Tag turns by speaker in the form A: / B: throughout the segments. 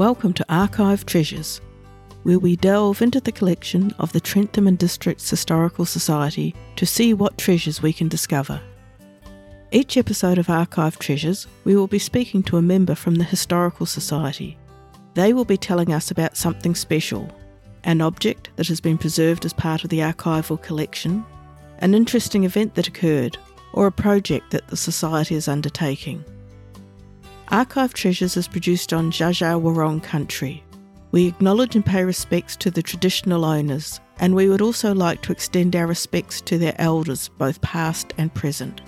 A: Welcome to Archive Treasures, where we delve into the collection of the Trentham and Districts Historical Society to see what treasures we can discover. Each episode of Archive Treasures, we will be speaking to a member from the Historical Society. They will be telling us about something special an object that has been preserved as part of the archival collection, an interesting event that occurred, or a project that the Society is undertaking. Archive Treasures is produced on Dja Wurrung country. We acknowledge and pay respects to the traditional owners, and we would also like to extend our respects to their elders, both past and present.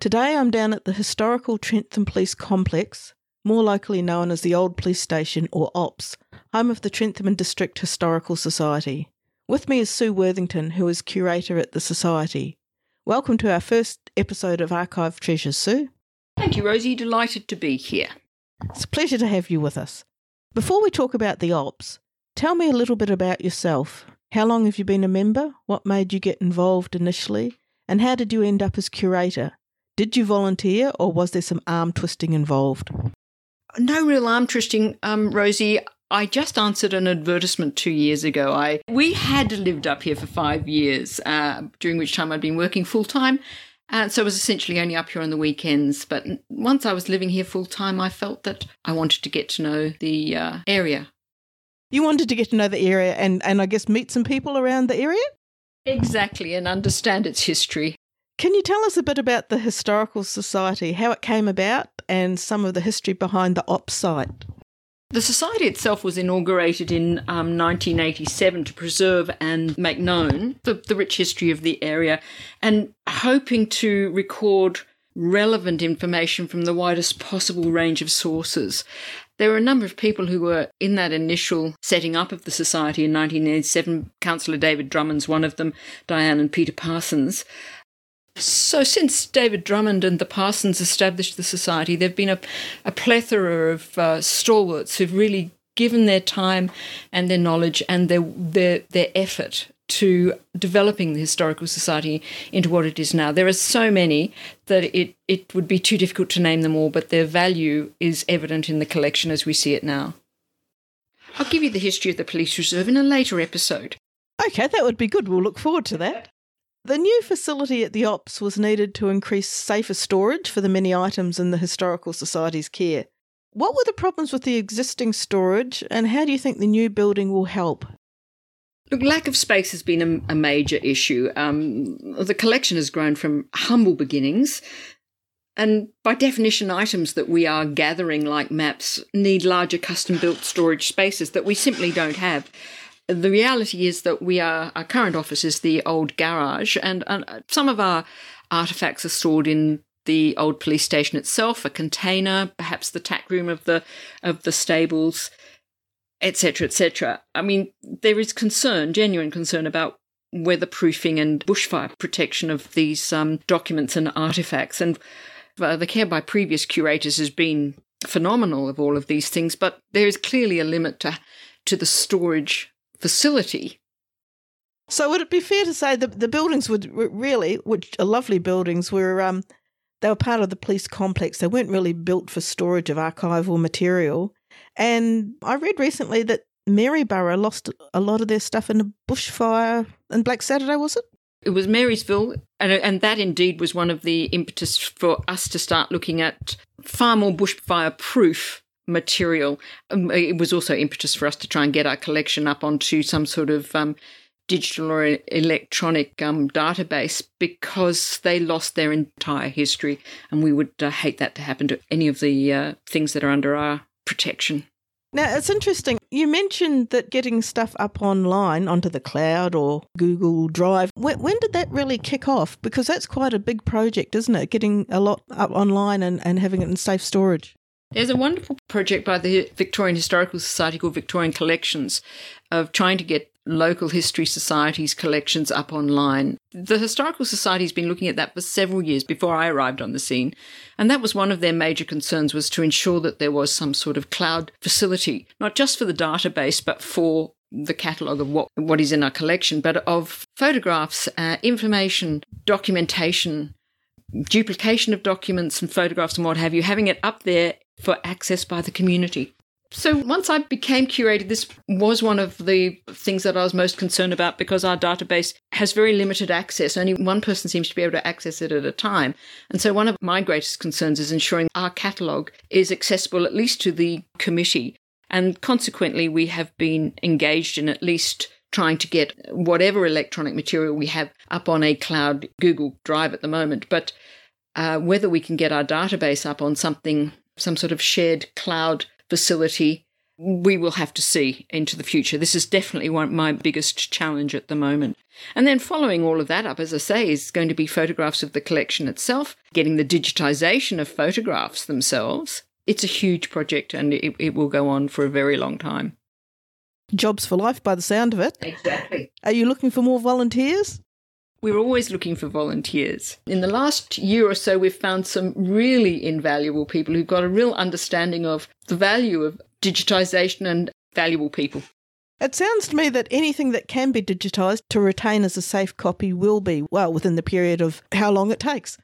A: Today I'm down at the historical Trentham Police Complex, more locally known as the Old Police Station or OPS, home of the Trentham and District Historical Society. With me is Sue Worthington, who is curator at the Society. Welcome to our first episode of Archive Treasures, Sue.
B: Thank you, Rosie. Delighted to be here.
A: It's a pleasure to have you with us. Before we talk about the OPS, tell me a little bit about yourself. How long have you been a member? What made you get involved initially? And how did you end up as curator? Did you volunteer or was there some arm twisting involved?
B: No real arm twisting, um, Rosie. I just answered an advertisement two years ago. I we had lived up here for five years, uh, during which time I'd been working full time, and so I was essentially only up here on the weekends. But once I was living here full time, I felt that I wanted to get to know the uh, area.
A: You wanted to get to know the area and, and I guess meet some people around the area?
B: Exactly, and understand its history.
A: Can you tell us a bit about the Historical Society, how it came about, and some of the history behind the OPS site?
B: The Society itself was inaugurated in um, 1987 to preserve and make known the, the rich history of the area and hoping to record relevant information from the widest possible range of sources. There were a number of people who were in that initial setting up of the Society in 1987. Councillor David Drummond's one of them, Diane and Peter Parsons. So, since David Drummond and the Parsons established the Society, there have been a, a plethora of uh, stalwarts who've really given their time and their knowledge and their, their, their effort to developing the Historical Society into what it is now. There are so many that it, it would be too difficult to name them all, but their value is evident in the collection as we see it now. I'll give you the history of the police reserve in a later episode.
A: Okay, that would be good. We'll look forward to that. The new facility at the Ops was needed to increase safer storage for the many items in the Historical Society's care. What were the problems with the existing storage, and how do you think the new building will help?
B: Look, lack of space has been a, a major issue. Um, the collection has grown from humble beginnings, and by definition, items that we are gathering, like maps, need larger custom built storage spaces that we simply don't have the reality is that we are our current office is the old garage, and, and some of our artifacts are stored in the old police station itself, a container, perhaps the tack room of the of the stables, etc., etc. I mean, there is concern, genuine concern about weatherproofing and bushfire protection of these um, documents and artifacts, and uh, the care by previous curators has been phenomenal of all of these things. But there is clearly a limit to to the storage facility.
A: So would it be fair to say that the buildings would really, which are lovely buildings, were um, they were part of the police complex. They weren't really built for storage of archival material. And I read recently that Maryborough lost a lot of their stuff in a bushfire and Black Saturday, was it?
B: It was Marysville, and, and that indeed was one of the impetus for us to start looking at far more bushfire proof material. Um, it was also impetus for us to try and get our collection up onto some sort of um, digital or electronic um, database because they lost their entire history, and we would uh, hate that to happen to any of the uh, things that are under our protection.
A: Now, it's interesting. You mentioned that getting stuff up online onto the cloud or Google Drive. When, when, did that really kick off? Because that's quite a big project, isn't it? Getting a lot up online and, and having it in safe storage.
B: There's a wonderful project by the Victorian Historical Society called Victorian Collections of trying to get local history societies' collections up online. The Historical Society has been looking at that for several years before I arrived on the scene, and that was one of their major concerns was to ensure that there was some sort of cloud facility, not just for the database, but for the catalogue of what, what is in our collection, but of photographs, uh, information, documentation, duplication of documents and photographs and what have you, having it up there for access by the community. So once I became curator, this was one of the things that I was most concerned about because our database has very limited access. Only one person seems to be able to access it at a time. And so one of my greatest concerns is ensuring our catalogue is accessible at least to the committee. And consequently, we have been engaged in at least trying to get whatever electronic material we have up on a cloud Google Drive at the moment. But uh, whether we can get our database up on something, some sort of shared cloud facility, we will have to see into the future. This is definitely one my biggest challenge at the moment. And then following all of that up, as I say, is going to be photographs of the collection itself, getting the digitization of photographs themselves. It's a huge project and it, it will go on for a very long time.
A: Jobs for life by the sound of it.
B: Exactly.
A: Are you looking for more volunteers?
B: We're always looking for volunteers. In the last year or so, we've found some really invaluable people who've got a real understanding of the value of digitization and valuable people.
A: It sounds to me that anything that can be digitised to retain as a safe copy will be, well, within the period of how long it takes.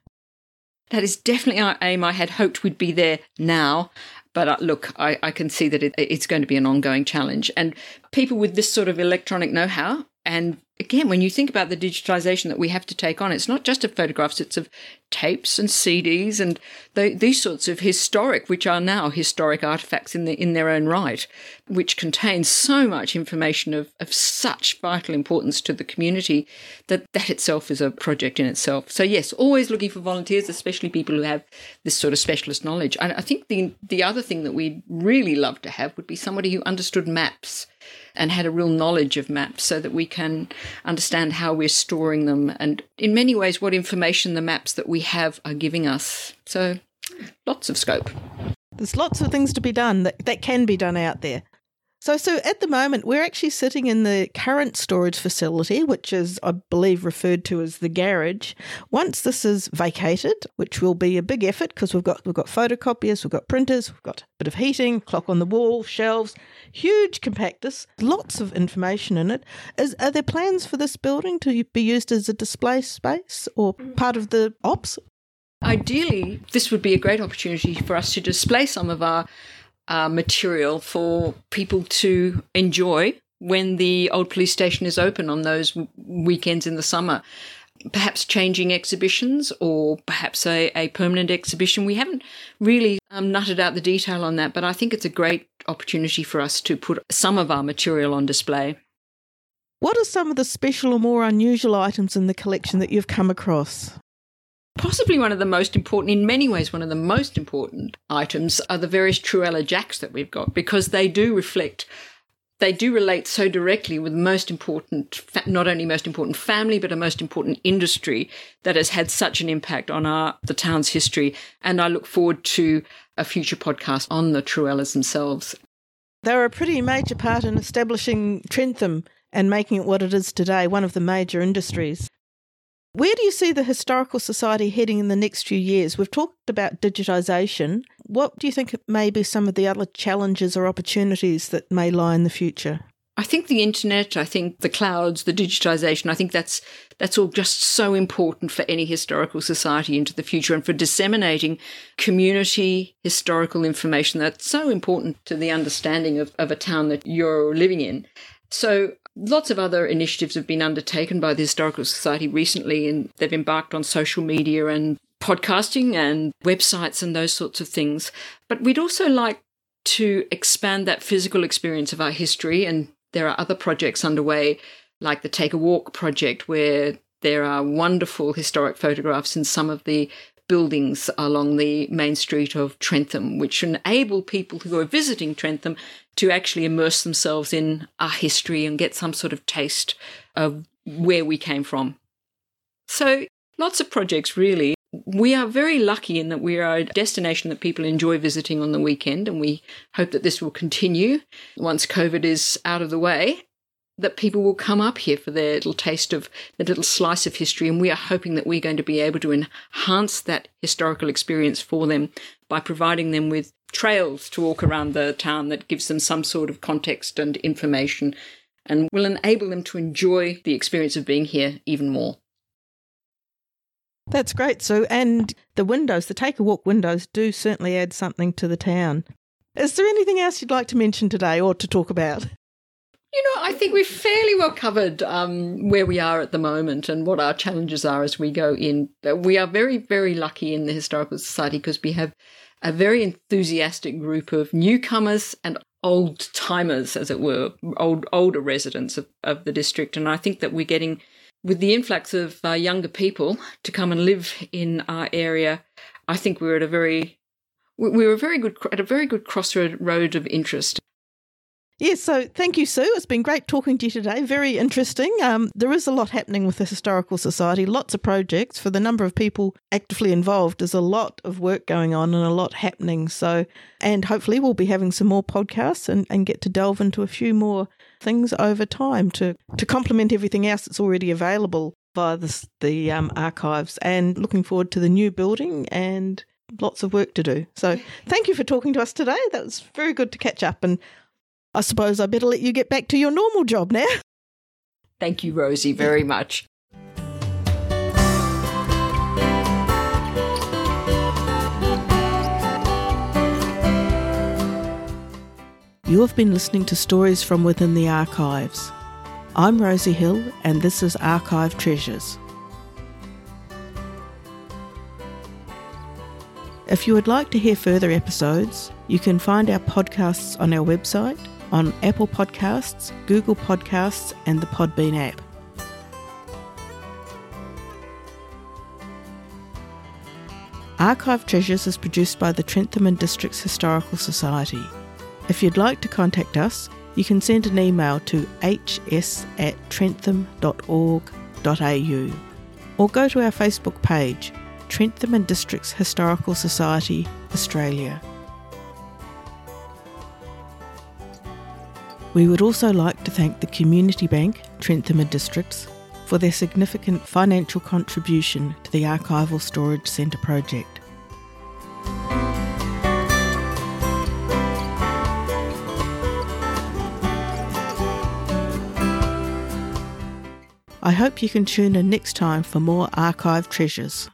B: That is definitely our aim. I had hoped we'd be there now. But uh, look, I, I, can see that it, it's going to be an ongoing challenge. And people with this sort of electronic know how and again, when you think about the digitization that we have to take on, it's not just of photographs, it's of tapes and CDs and the, these sorts of historic, which are now historic artifacts in, the, in their own right, which contain so much information of, of such vital importance to the community that that itself is a project in itself. So, yes, always looking for volunteers, especially people who have this sort of specialist knowledge. And I think the, the other thing that we'd really love to have would be somebody who understood maps and had a real knowledge of maps so that we can understand how we're storing them and in many ways what information the maps that we have are giving us. So lots of scope.
A: There's lots of things to be done that, that can be done out there. So, so at the moment, we're actually sitting in the current storage facility, which is, I believe, referred to as the garage. Once this is vacated, which will be a big effort because we've got we've got photocopiers, we've got printers, we've got a bit of heating, clock on the wall, shelves, huge compactus, lots of information in it. Is are there plans for this building to be used as a display space or mm. part of the ops?
B: Ideally, this would be a great opportunity for us to display some of our uh, material for people to enjoy when the old police station is open on those weekends in the summer. Perhaps changing exhibitions or perhaps a, a permanent exhibition. We haven't really um, nutted out the detail on that, but I think it's a great opportunity for us to put some of our material on display.
A: What are some of the special or more unusual items in the collection that you've come across?
B: Possibly one of the most important, in many ways, one of the most important items are the various Trewhella jacks that we've got because they do reflect, they do relate so directly with most important, not only most important family, but a most important industry that has had such an impact on our the town's history. And I look forward to a future podcast on the Trewhellas themselves.
A: They were a pretty major part in establishing Trentham and making it what it is today, one of the major industries. Where do you see the Historical Society heading in the next few years? We've talked about digitisation. What do you think may be some of the other challenges or opportunities that may lie in the future?
B: I think the internet, I think the clouds, the digitization, I think that's that's all just so important for any historical society into the future and for disseminating community historical information that's so important to the understanding of, of a town that you're living in. So Lots of other initiatives have been undertaken by the Historical Society recently, and they've embarked on social media and podcasting and websites and those sorts of things. But we'd also like to expand that physical experience of our history, and there are other projects underway, like the Take a Walk project, where there are wonderful historic photographs in some of the buildings along the main street of Trentham, which enable people who are visiting Trentham to actually immerse themselves in our history and get some sort of taste of where we came from. So, lots of projects really. We are very lucky in that we are a destination that people enjoy visiting on the weekend, and we hope that this will continue once COVID is out of the way that people will come up here for their little taste of the little slice of history. And we are hoping that we're going to be able to enhance that historical experience for them by providing them with trails to walk around the town that gives them some sort of context and information and will enable them to enjoy the experience of being here even more.
A: That's great, Sue. And the windows, the take a walk windows, do certainly add something to the town. Is there anything else you'd like to mention today or to talk about?
B: You know, I think we've fairly well covered um, where we are at the moment and what our challenges are as we go in. We are very, very lucky in the Historical Society because we have a very enthusiastic group of newcomers and old timers, as it were, old older residents of, of the district. And I think that we're getting, with the influx of uh, younger people to come and live in our area, I think we're at a very we were very good at a very good crossroad of interest.
A: Yes, so thank you, Sue. It's been great talking to you today. Very interesting. Um, there is a lot happening with the Historical Society, lots of projects. For the number of people actively involved, there's a lot of work going on and a lot happening. So, and hopefully, we'll be having some more podcasts and, and get to delve into a few more things over time to, to complement everything else that's already available via the, the um, archives. And looking forward to the new building and lots of work to do. So, thank you for talking to us today. That was very good to catch up. And I suppose I better let you get back to your normal job now.
B: Thank you, Rosie, very much.
A: You have been listening to Stories from Within the Archives. I'm Rosie Hill, and this is Archive Treasures. If you would like to hear further episodes, you can find our podcasts on our website on Apple Podcasts, Google Podcasts, and the Podbean app. Archive Treasures is produced by the Trentham and Districts Historical Society. If you'd like to contact us, you can send an email to hs at trentham.org.au or go to our Facebook page, Trentham and Districts Historical Society, Australia. We would also like to thank the Community Bank, Trentham Districts, for their significant financial contribution to the Archival Storage Centre project. I hope you can tune in next time for more archive treasures.